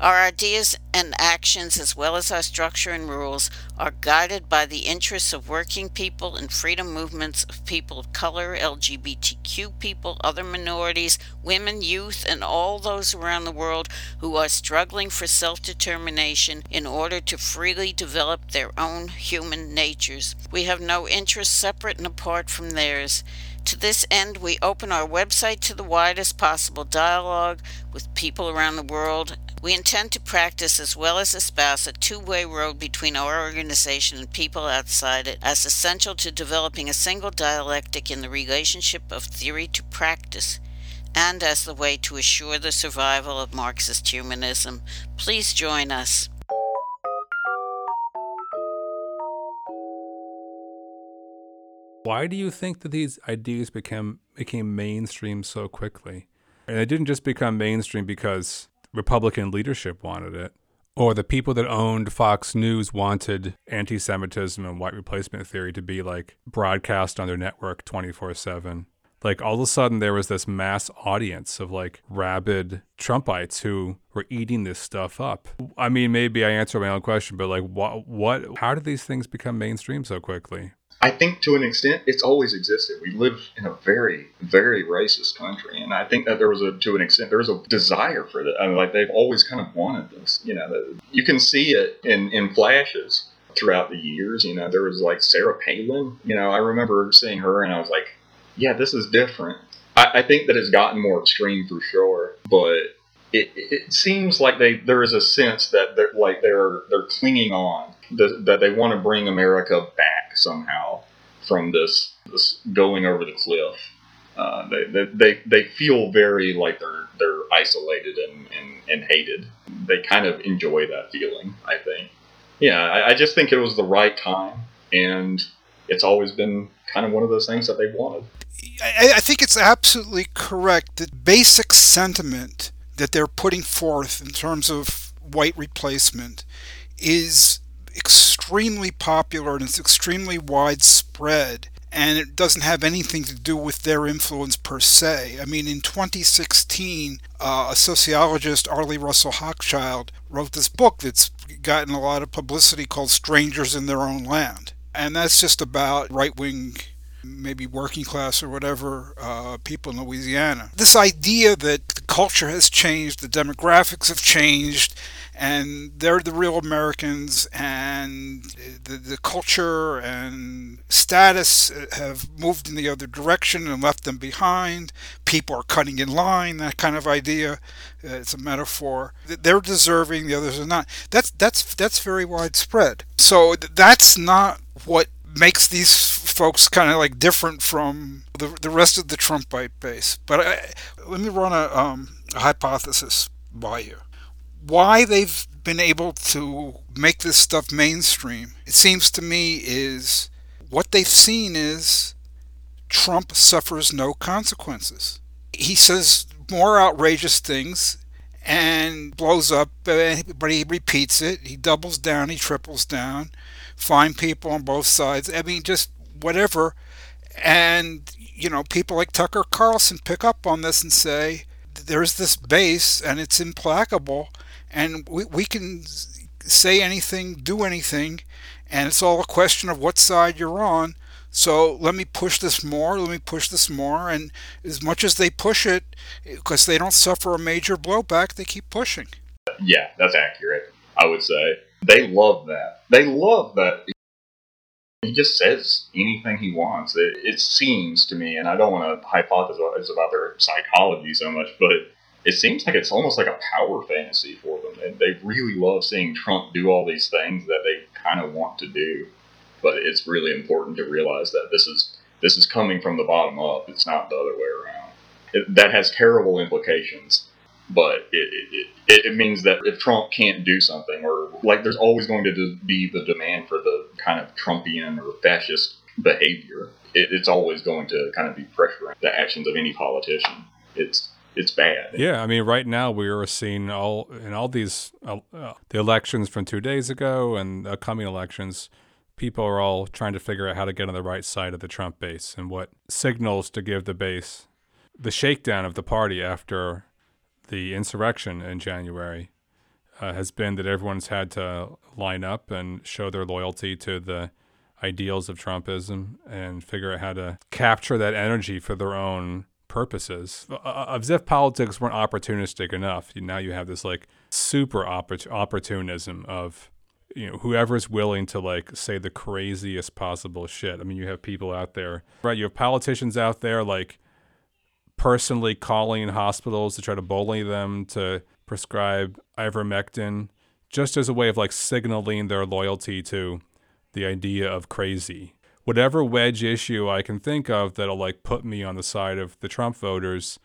Our ideas and actions, as well as our structure and rules, are guided by the interests of working people and freedom movements of people of color, LGBTQ people, other minorities, women, youth, and all those around the world who are struggling for self determination in order to freely develop their own human natures. We have no interests separate and apart from theirs. To this end, we open our website to the widest possible dialogue with people around the world we intend to practice as well as espouse a two way road between our organization and people outside it as essential to developing a single dialectic in the relationship of theory to practice and as the way to assure the survival of Marxist humanism. Please join us. Why do you think that these ideas became became mainstream so quickly? And they didn't just become mainstream because Republican leadership wanted it, or the people that owned Fox News wanted anti Semitism and white replacement theory to be like broadcast on their network 24 7. Like all of a sudden, there was this mass audience of like rabid Trumpites who were eating this stuff up. I mean, maybe I answered my own question, but like, what, what, how did these things become mainstream so quickly? I think to an extent it's always existed. We live in a very, very racist country, and I think that there was a to an extent there was a desire for that. I mean, like they've always kind of wanted this. You know, you can see it in in flashes throughout the years. You know, there was like Sarah Palin. You know, I remember seeing her, and I was like, yeah, this is different. I, I think that it's gotten more extreme for sure, but it, it seems like they there is a sense that they're like they're they're clinging on that they want to bring America back somehow from this this going over the cliff. Uh, they, they, they feel very like they're they're isolated and, and, and hated. They kind of enjoy that feeling, I think. Yeah, I, I just think it was the right time, and it's always been kind of one of those things that they wanted. I, I think it's absolutely correct. The basic sentiment that they're putting forth in terms of white replacement is extremely popular and it's extremely widespread and it doesn't have anything to do with their influence per se. I mean, in 2016, uh, a sociologist, Arlie Russell Hochschild, wrote this book that's gotten a lot of publicity called Strangers in Their Own Land. And that's just about right wing, maybe working class or whatever, uh, people in Louisiana. This idea that the culture has changed, the demographics have changed, and they're the real Americans, and the, the culture and status have moved in the other direction and left them behind. People are cutting in line, that kind of idea. Uh, it's a metaphor. They're deserving, the others are not. That's that's that's very widespread. So that's not what makes these folks kind of like different from the the rest of the Trumpite base. But I, let me run a, um, a hypothesis by you. Why they've been able to make this stuff mainstream, it seems to me, is what they've seen is Trump suffers no consequences. He says more outrageous things and blows up, but he repeats it. He doubles down, he triples down, find people on both sides. I mean, just whatever. And, you know, people like Tucker Carlson pick up on this and say, there's this base and it's implacable, and we, we can say anything, do anything, and it's all a question of what side you're on. So let me push this more, let me push this more, and as much as they push it, because they don't suffer a major blowback, they keep pushing. Yeah, that's accurate. I would say they love that. They love that. He just says anything he wants. It, it seems to me, and I don't want to hypothesize about their psychology so much, but it seems like it's almost like a power fantasy for them. And they really love seeing Trump do all these things that they kind of want to do but it's really important to realize that this is this is coming from the bottom up. It's not the other way around. It, that has terrible implications, but it, it, it, means that if Trump can't do something, or like there's always going to be the demand for the kind of Trumpian or fascist behavior. It, it's always going to kind of be pressuring the actions of any politician. It's it's bad. Yeah, I mean, right now we are seeing all in all these uh, the elections from two days ago and upcoming elections people are all trying to figure out how to get on the right side of the Trump base and what signals to give the base. The shakedown of the party after the insurrection in January uh, has been that everyone's had to line up and show their loyalty to the ideals of Trumpism and figure out how to capture that energy for their own purposes. Uh, uh as if politics weren't opportunistic enough, now you have this like super oppor- opportunism of you know whoever's willing to like say the craziest possible shit. I mean, you have people out there, right? You have politicians out there like personally calling hospitals to try to bully them to prescribe ivermectin just as a way of like signaling their loyalty to the idea of crazy. Whatever wedge issue I can think of that'll like put me on the side of the Trump voters,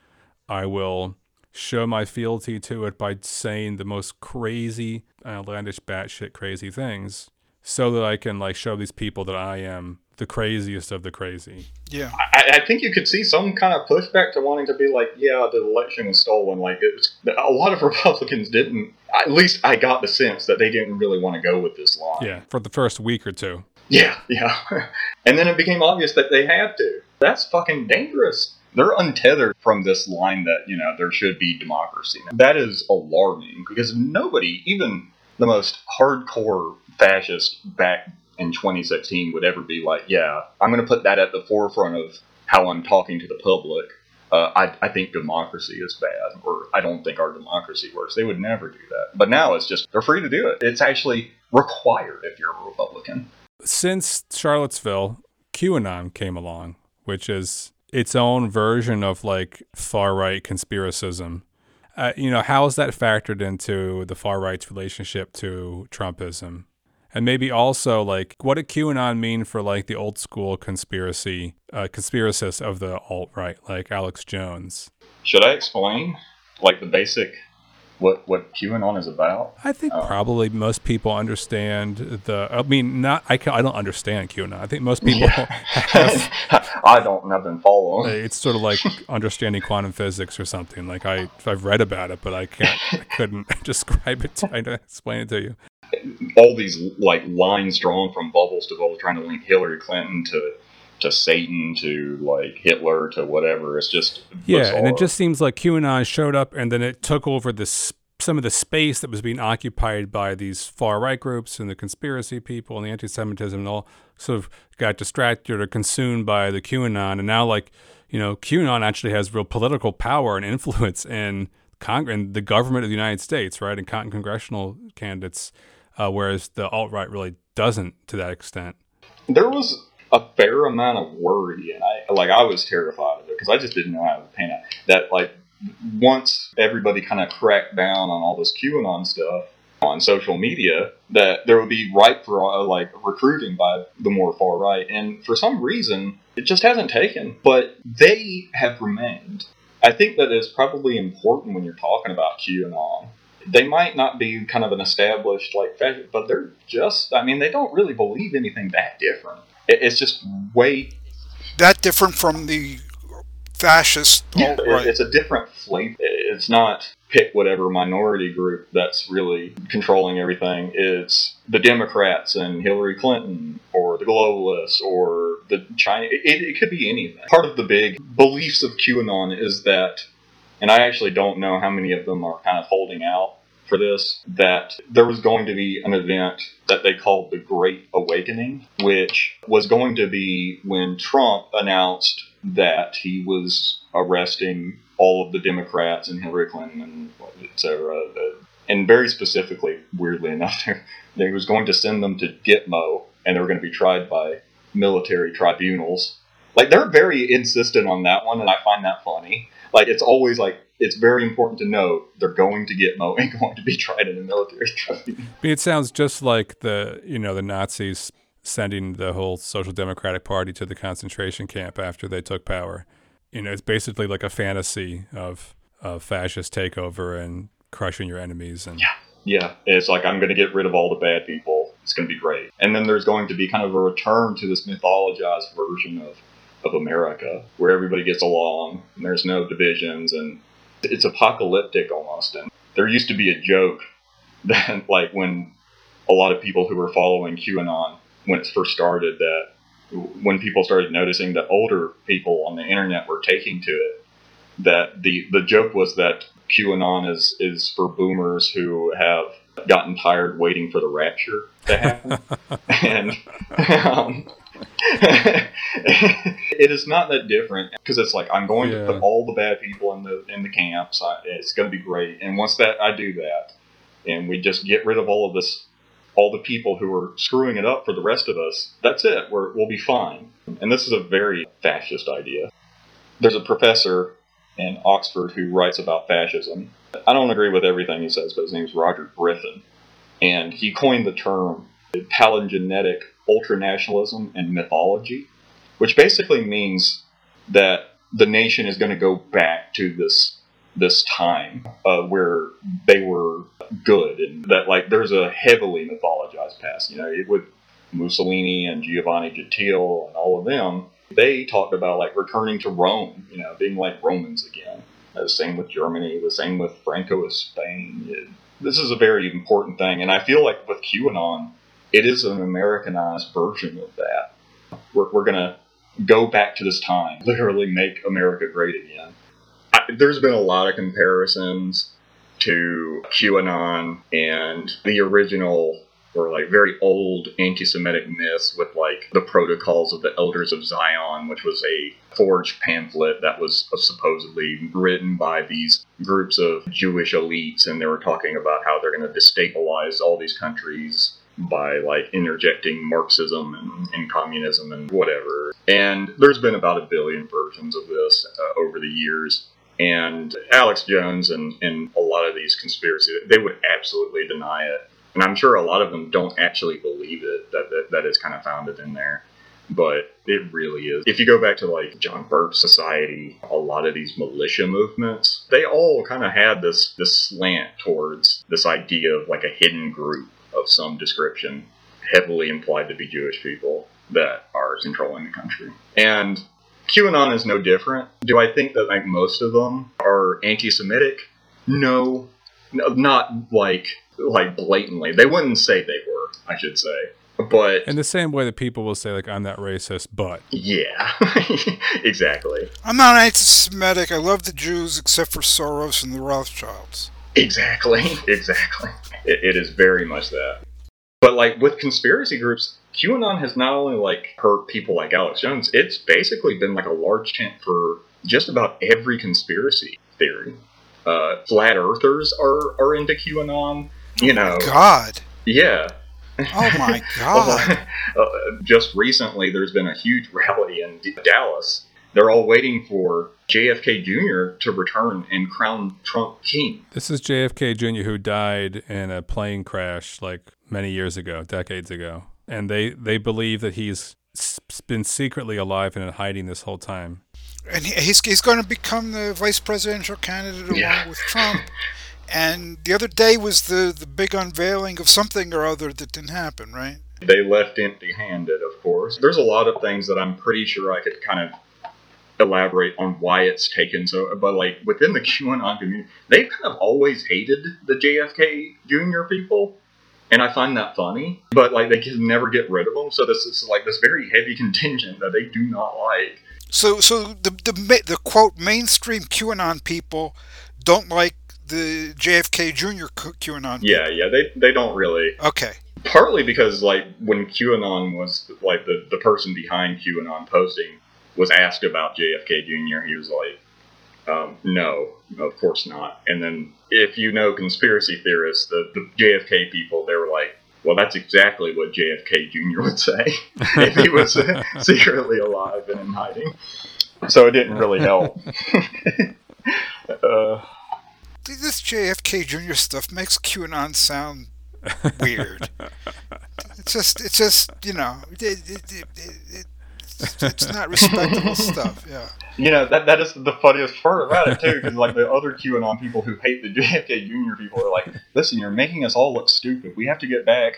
I will show my fealty to it by saying the most crazy, outlandish, batshit crazy things, so that I can like show these people that I am the craziest of the crazy. Yeah, I, I, think you could see some kind of pushback to wanting to be like, yeah, the election was stolen. Like it was, a lot of Republicans didn't. At least I got the sense that they didn't really want to go with this line. Yeah, for the first week or two. Yeah, yeah, and then it became obvious that they had to. That's fucking dangerous they're untethered from this line that you know there should be democracy. That is alarming because nobody, even the most hardcore fascist back in 2016, would ever be like, "Yeah, I'm going to put that at the forefront of how I'm talking to the public." Uh, I, I think democracy is bad, or I don't think our democracy works. They would never do that. But now it's just they're free to do it. It's actually required if you're a Republican. Since Charlottesville, QAnon came along, which is its own version of like far right conspiracism. Uh, you know, how is that factored into the far right's relationship to Trumpism? And maybe also like what did QAnon mean for like the old school conspiracy uh, conspiracists of the alt right, like Alex Jones? Should I explain like the basic what what QAnon is about? I think um, probably most people understand the. I mean, not I. Can, I don't understand QAnon. I think most people. Yeah. Have, I don't. I've been following. It's sort of like understanding quantum physics or something. Like I, I've read about it, but I can't. I couldn't describe it. To, to explain it to you. All these like lines drawn from bubbles to bubbles, trying to link Hillary Clinton to to Satan to like Hitler to whatever. It's just yeah, bizarre. and it just seems like QAnon showed up and then it took over this some of the space that was being occupied by these far right groups and the conspiracy people and the anti-Semitism and all sort of got distracted or consumed by the QAnon, and now like you know QAnon actually has real political power and influence in Congress and the government of the United States, right, and congressional candidates, uh, whereas the alt right really doesn't to that extent. There was a fair amount of worry, and I like I was terrified of it because I just didn't know how to paint it. That like once everybody kind of cracked down on all this QAnon stuff, on social media that there would be ripe for uh, like recruiting by the more far right, and for some reason it just hasn't taken. But they have remained. I think that is probably important when you're talking about QAnon. They might not be kind of an established like fashion, but they're just. I mean, they don't really believe anything that different. It's just way that different from the fascist. Yeah, right. It's a different flavor. It's not pick whatever minority group that's really controlling everything. It's the Democrats and Hillary Clinton, or the globalists, or the China. It, it could be anything. Part of the big beliefs of QAnon is that, and I actually don't know how many of them are kind of holding out for this that there was going to be an event that they called the Great Awakening, which was going to be when Trump announced that he was arresting all of the Democrats and Hillary Clinton and etc. And very specifically, weirdly enough, they was going to send them to Gitmo, and they were going to be tried by military tribunals. Like they're very insistent on that one, and I find that funny. Like it's always like it's very important to note they're going to Gitmo and going to be tried in a military tribunal. It sounds just like the you know the Nazis sending the whole Social Democratic Party to the concentration camp after they took power. You know, it's basically like a fantasy of of fascist takeover and crushing your enemies and yeah yeah it's like i'm going to get rid of all the bad people it's going to be great and then there's going to be kind of a return to this mythologized version of of america where everybody gets along and there's no divisions and it's apocalyptic almost. And there used to be a joke that, like, when a lot of people who were following QAnon when it first started, that when people started noticing that older people on the internet were taking to it, that the the joke was that QAnon is is for boomers who have gotten tired waiting for the rapture to happen, and um, it is not that different because it's like I'm going yeah. to put all the bad people in the in the camps. I, it's going to be great, and once that I do that, and we just get rid of all of this, all the people who are screwing it up for the rest of us. That's it. We're, we'll be fine. And this is a very fascist idea. There's a professor in Oxford who writes about fascism. I don't agree with everything he says, but his name's Roger Griffin, and he coined the term uh, palingenetic ultranationalism and mythology, which basically means that the nation is going to go back to this this time uh, where they were good and that like there's a heavily mythologized past you know it, with mussolini and giovanni gentile and all of them they talked about like returning to rome you know being like romans again. The same with germany the same with franco with spain it, this is a very important thing and i feel like with qanon it is an Americanized version of that. We're, we're going to go back to this time, literally make America great again. I, there's been a lot of comparisons to QAnon and the original or like very old anti-Semitic myths with like the protocols of the Elders of Zion, which was a forged pamphlet that was supposedly written by these groups of Jewish elites, and they were talking about how they're going to destabilize all these countries by like interjecting Marxism and, and, communism and whatever. And there's been about a billion versions of this uh, over the years. And Alex Jones and, and a lot of these conspiracies, they would absolutely deny it. And I'm sure a lot of them don't actually believe it, that, that, that is kind of founded in there. But it really is. If you go back to like John Birch Society, a lot of these militia movements, they all kind of had this this slant towards this idea of like a hidden group of some description, heavily implied to be Jewish people that are controlling the country. And QAnon is no different. Do I think that like most of them are anti-Semitic? No, no not like like blatantly. They wouldn't say they were. I should say. But in the same way that people will say like I'm not racist, but yeah, exactly. I'm not anti-Semitic. I love the Jews except for Soros and the Rothschilds. Exactly, exactly. It, it is very much that. But like with conspiracy groups, QAnon has not only like hurt people like Alex Jones, it's basically been like a large tent for just about every conspiracy theory. Uh, flat earthers are are into QAnon. You oh know, God. Yeah. Oh my God. uh, just recently, there's been a huge rally in Dallas they're all waiting for JFK Jr. to return and crown Trump king. This is JFK Jr. who died in a plane crash like many years ago, decades ago. And they, they believe that he's been secretly alive and in hiding this whole time. And he's, he's going to become the vice presidential candidate along yeah. with Trump. And the other day was the, the big unveiling of something or other that didn't happen, right? They left empty handed, of course. There's a lot of things that I'm pretty sure I could kind of elaborate on why it's taken so but like within the QAnon community they've kind of always hated the JFK Jr. people and I find that funny but like they can never get rid of them so this is like this very heavy contingent that they do not like so so the the, the quote mainstream QAnon people don't like the JFK Jr. QAnon people. yeah yeah they they don't really okay partly because like when QAnon was like the the person behind QAnon posting was asked about JFK Jr., he was like, um, no, of course not. And then if you know conspiracy theorists, the, the JFK people, they were like, well, that's exactly what JFK Jr. would say if he was secretly alive and in hiding. So it didn't really help. uh, this JFK Jr. stuff makes QAnon sound weird. it's just, it's just, you know, it, it, it, it's not respectable stuff. Yeah. You know that that is the funniest part about it too, because like the other QAnon people who hate the JFK Jr. people are like, listen, you're making us all look stupid. We have to get back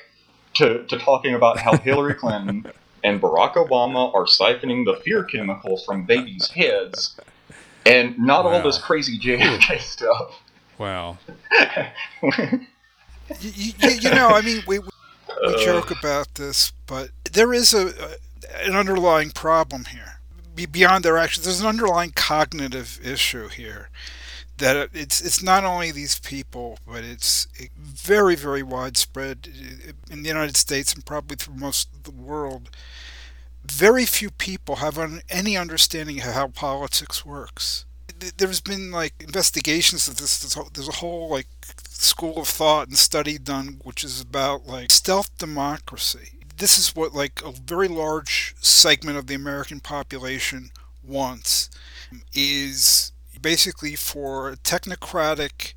to to talking about how Hillary Clinton and Barack Obama are siphoning the fear chemicals from babies' heads, and not wow. all this crazy JFK stuff. Wow. you, you, you, know, I mean, we we uh, joke about this, but there is a, a an underlying problem here. Beyond their actions, there's an underlying cognitive issue here. That it's it's not only these people, but it's very very widespread uh, in the United States and probably through most of the world. Very few people have any understanding of how politics works. There's been like investigations of this. There's a whole like school of thought and study done, which is about like stealth democracy this is what like a very large segment of the American population wants is basically for a technocratic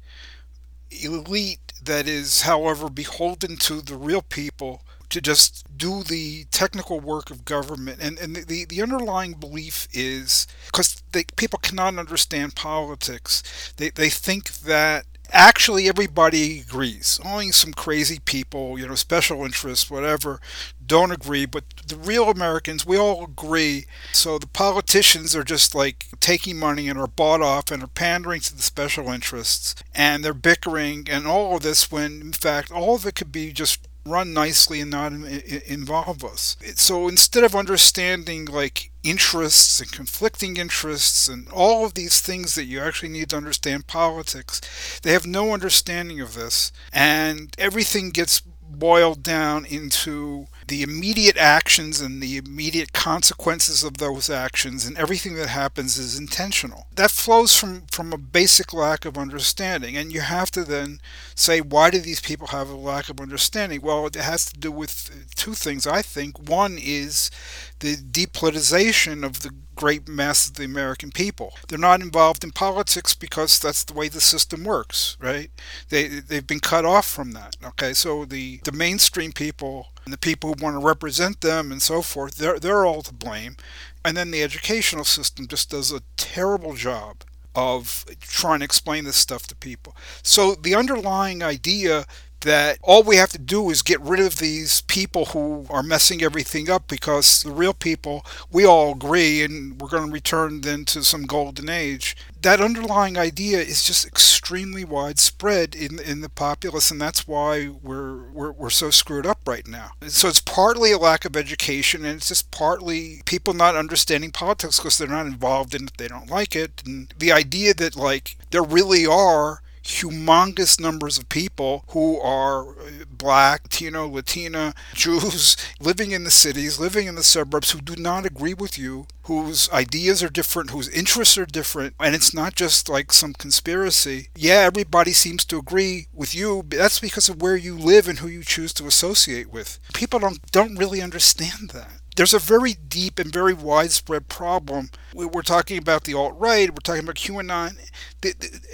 elite that is however beholden to the real people to just do the technical work of government. And, and the, the underlying belief is because people cannot understand politics. They, they think that actually everybody agrees. Only some crazy people, you know, special interests, whatever, don't agree. But the real Americans, we all agree. So the politicians are just like taking money and are bought off and are pandering to the special interests. And they're bickering and all of this when, in fact, all of it could be just run nicely and not involve us. So instead of understanding like interests and conflicting interests and all of these things that you actually need to understand politics, they have no understanding of this. And everything gets boiled down into the immediate actions and the immediate consequences of those actions and everything that happens is intentional. That flows from from a basic lack of understanding. And you have to then say why do these people have a lack of understanding? Well it has to do with two things i think. One is the depolitization of the great mass of the American people. They're not involved in politics because that's the way the system works, right? They they've been cut off from that. Okay, so the the mainstream people and the people who want to represent them and so forth, they're they're all to blame. And then the educational system just does a terrible job of trying to explain this stuff to people. So the underlying idea that all we have to do is get rid of these people who are messing everything up because the real people, we all agree, and we're going to return then to some golden age. That underlying idea is just extremely widespread in in the populace, and that's why we're we're, we're so screwed up right now. So it's partly a lack of education, and it's just partly people not understanding politics because they're not involved in it, they don't like it, and the idea that like there really are humongous numbers of people who are uh, black, Latino, Latina, Jews living in the cities, living in the suburbs who do not agree with you, whose ideas are different, whose interests are different, and it's not just like some conspiracy. Yeah, everybody seems to agree with you, but that's because of where you live and who you choose to associate with. People don't don't really understand that there's a very deep and very widespread problem. We're talking about the alt right, we're talking about QAnon.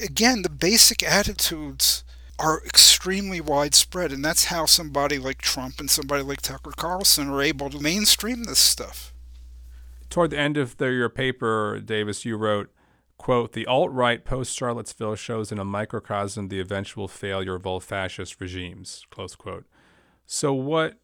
Again, the basic attitudes are extremely widespread, and that's how somebody like Trump and somebody like Tucker Carlson are able to mainstream this stuff. Toward the end of the, your paper, Davis, you wrote, quote, the alt-right post-Charlottesville shows in a microcosm the eventual failure of all fascist regimes, close quote. So what,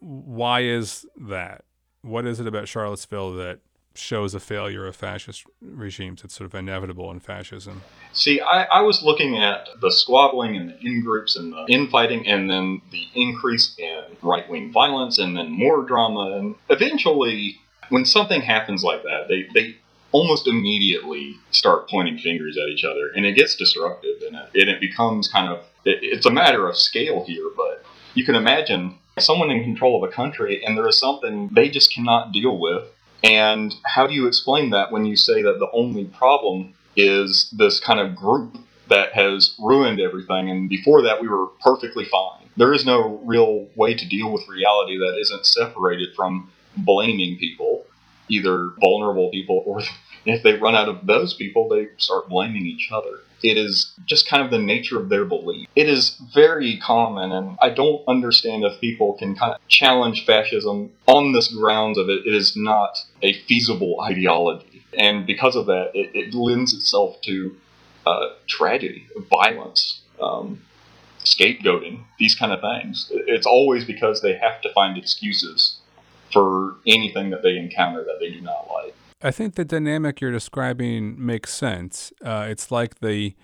why is that? What is it about Charlottesville that shows a failure of fascist regimes. It's sort of inevitable in fascism. See, I, I was looking at the squabbling and the in groups and the infighting, and then the increase in right wing violence, and then more drama. And eventually, when something happens like that, they, they almost immediately start pointing fingers at each other, and it gets disruptive, and it, and it becomes kind of it, it's a matter of scale here, but you can imagine someone in control of a country and there is something they just cannot deal with and how do you explain that when you say that the only problem is this kind of group that has ruined everything and before that we were perfectly fine? There is no real way to deal with reality that isn't separated from blaming people, either vulnerable people or if they run out of those people, they start blaming each other. It is just kind of the nature of their belief. It is very common, and I don't understand if people can kind of challenge fascism on this grounds of it. It is not a feasible ideology. And because of that, it, it lends itself to uh, tragedy, violence, um, scapegoating, these kind of things. It's always because they have to find excuses for anything that they encounter that they do not like. I think the dynamic you're describing makes sense. Uh, it's like the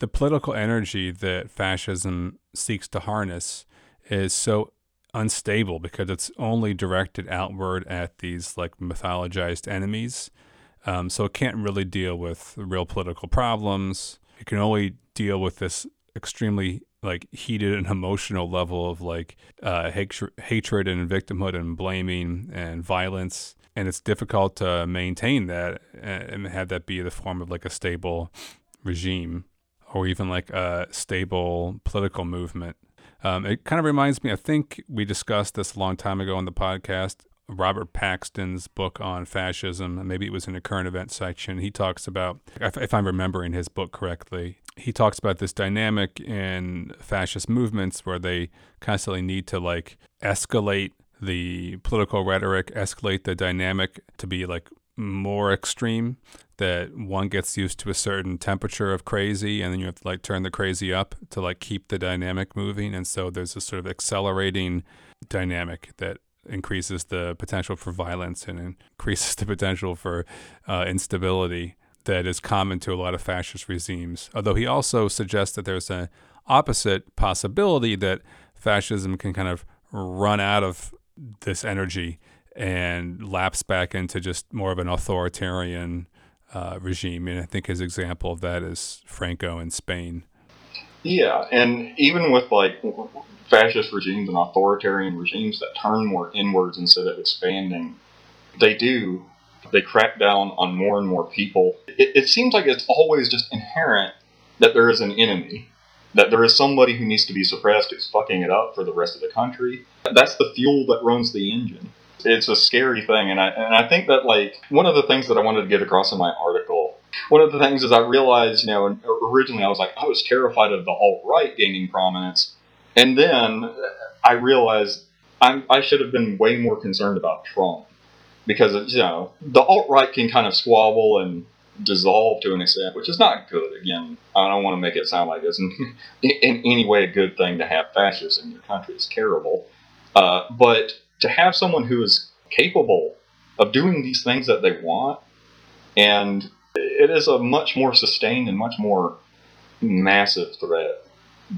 the political energy that fascism seeks to harness is so unstable because it's only directed outward at these like mythologized enemies. Um, so it can't really deal with real political problems. It can only deal with this extremely like heated and emotional level of like uh, hatred, hatred and victimhood and blaming and violence and it's difficult to maintain that and have that be the form of like a stable regime or even like a stable political movement. Um, it kind of reminds me, I think we discussed this a long time ago on the podcast. Robert Paxton's book on fascism, maybe it was in a current event section. He talks about, if I'm remembering his book correctly, he talks about this dynamic in fascist movements where they constantly need to like escalate the political rhetoric, escalate the dynamic to be like more extreme that one gets used to a certain temperature of crazy and then you have to like turn the crazy up to like keep the dynamic moving and so there's a sort of accelerating dynamic that increases the potential for violence and increases the potential for uh, instability that is common to a lot of fascist regimes. Although he also suggests that there's an opposite possibility that fascism can kind of run out of this energy and lapse back into just more of an authoritarian uh, regime. And I think his example of that is Franco in Spain. Yeah, and even with like fascist regimes and authoritarian regimes that turn more inwards instead of expanding, they do. They crack down on more and more people. It, it seems like it's always just inherent that there is an enemy that there is somebody who needs to be suppressed who's fucking it up for the rest of the country. That's the fuel that runs the engine. It's a scary thing, and I and I think that like one of the things that I wanted to get across in my article, one of the things is I realized, you know, originally I was like I was terrified of the alt right gaining prominence, and then I realized I'm, I should have been way more concerned about Trump because you know the alt right can kind of squabble and dissolve to an extent, which is not good. Again, I don't want to make it sound like it's in, in any way a good thing to have fascists in your country. It's terrible. Uh, but to have someone who is capable of doing these things that they want, and it is a much more sustained and much more massive threat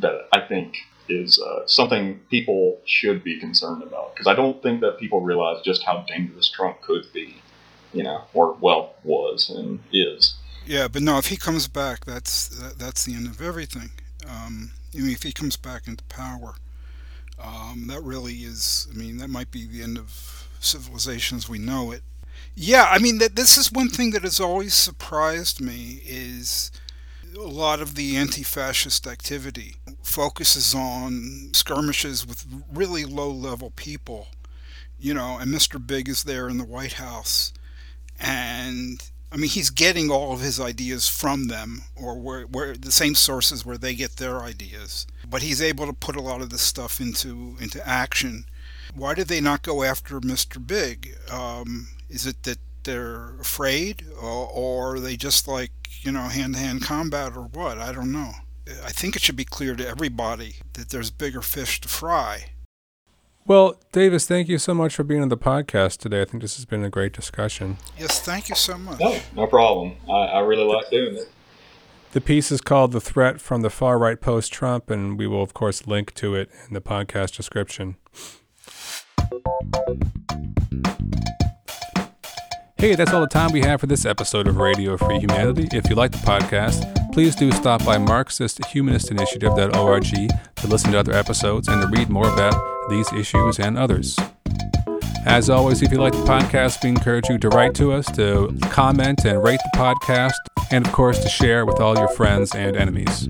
that I think is uh, something people should be concerned about. Because I don't think that people realize just how dangerous Trump could be you know, or well was and is. Yeah, but no, if he comes back, that's that, that's the end of everything. Um, I mean, if he comes back into power, um, that really is. I mean, that might be the end of civilization as we know it. Yeah, I mean, that this is one thing that has always surprised me is a lot of the anti-fascist activity focuses on skirmishes with really low-level people you know, and Mr. Big is there in the White House, and I mean, he's getting all of his ideas from them, or where, where the same sources where they get their ideas. But he's able to put a lot of this stuff into into action. Why did they not go after Mr. Big? Um, is it that they're afraid, or, or are they just like you know hand-to-hand combat, or what? I don't know. I think it should be clear to everybody that there's bigger fish to fry. Well, Davis, thank you so much for being on the podcast today. I think this has been a great discussion. Yes, thank you so much. No, no problem. I, I really like doing it. The piece is called The Threat from the Far Right Post Trump, and we will, of course, link to it in the podcast description. Hey, that's all the time we have for this episode of Radio Free Humanity. If you like the podcast, please do stop by MarxistHumanistInitiative.org to listen to other episodes and to read more about these issues and others. As always, if you like the podcast, we encourage you to write to us, to comment and rate the podcast, and of course, to share with all your friends and enemies.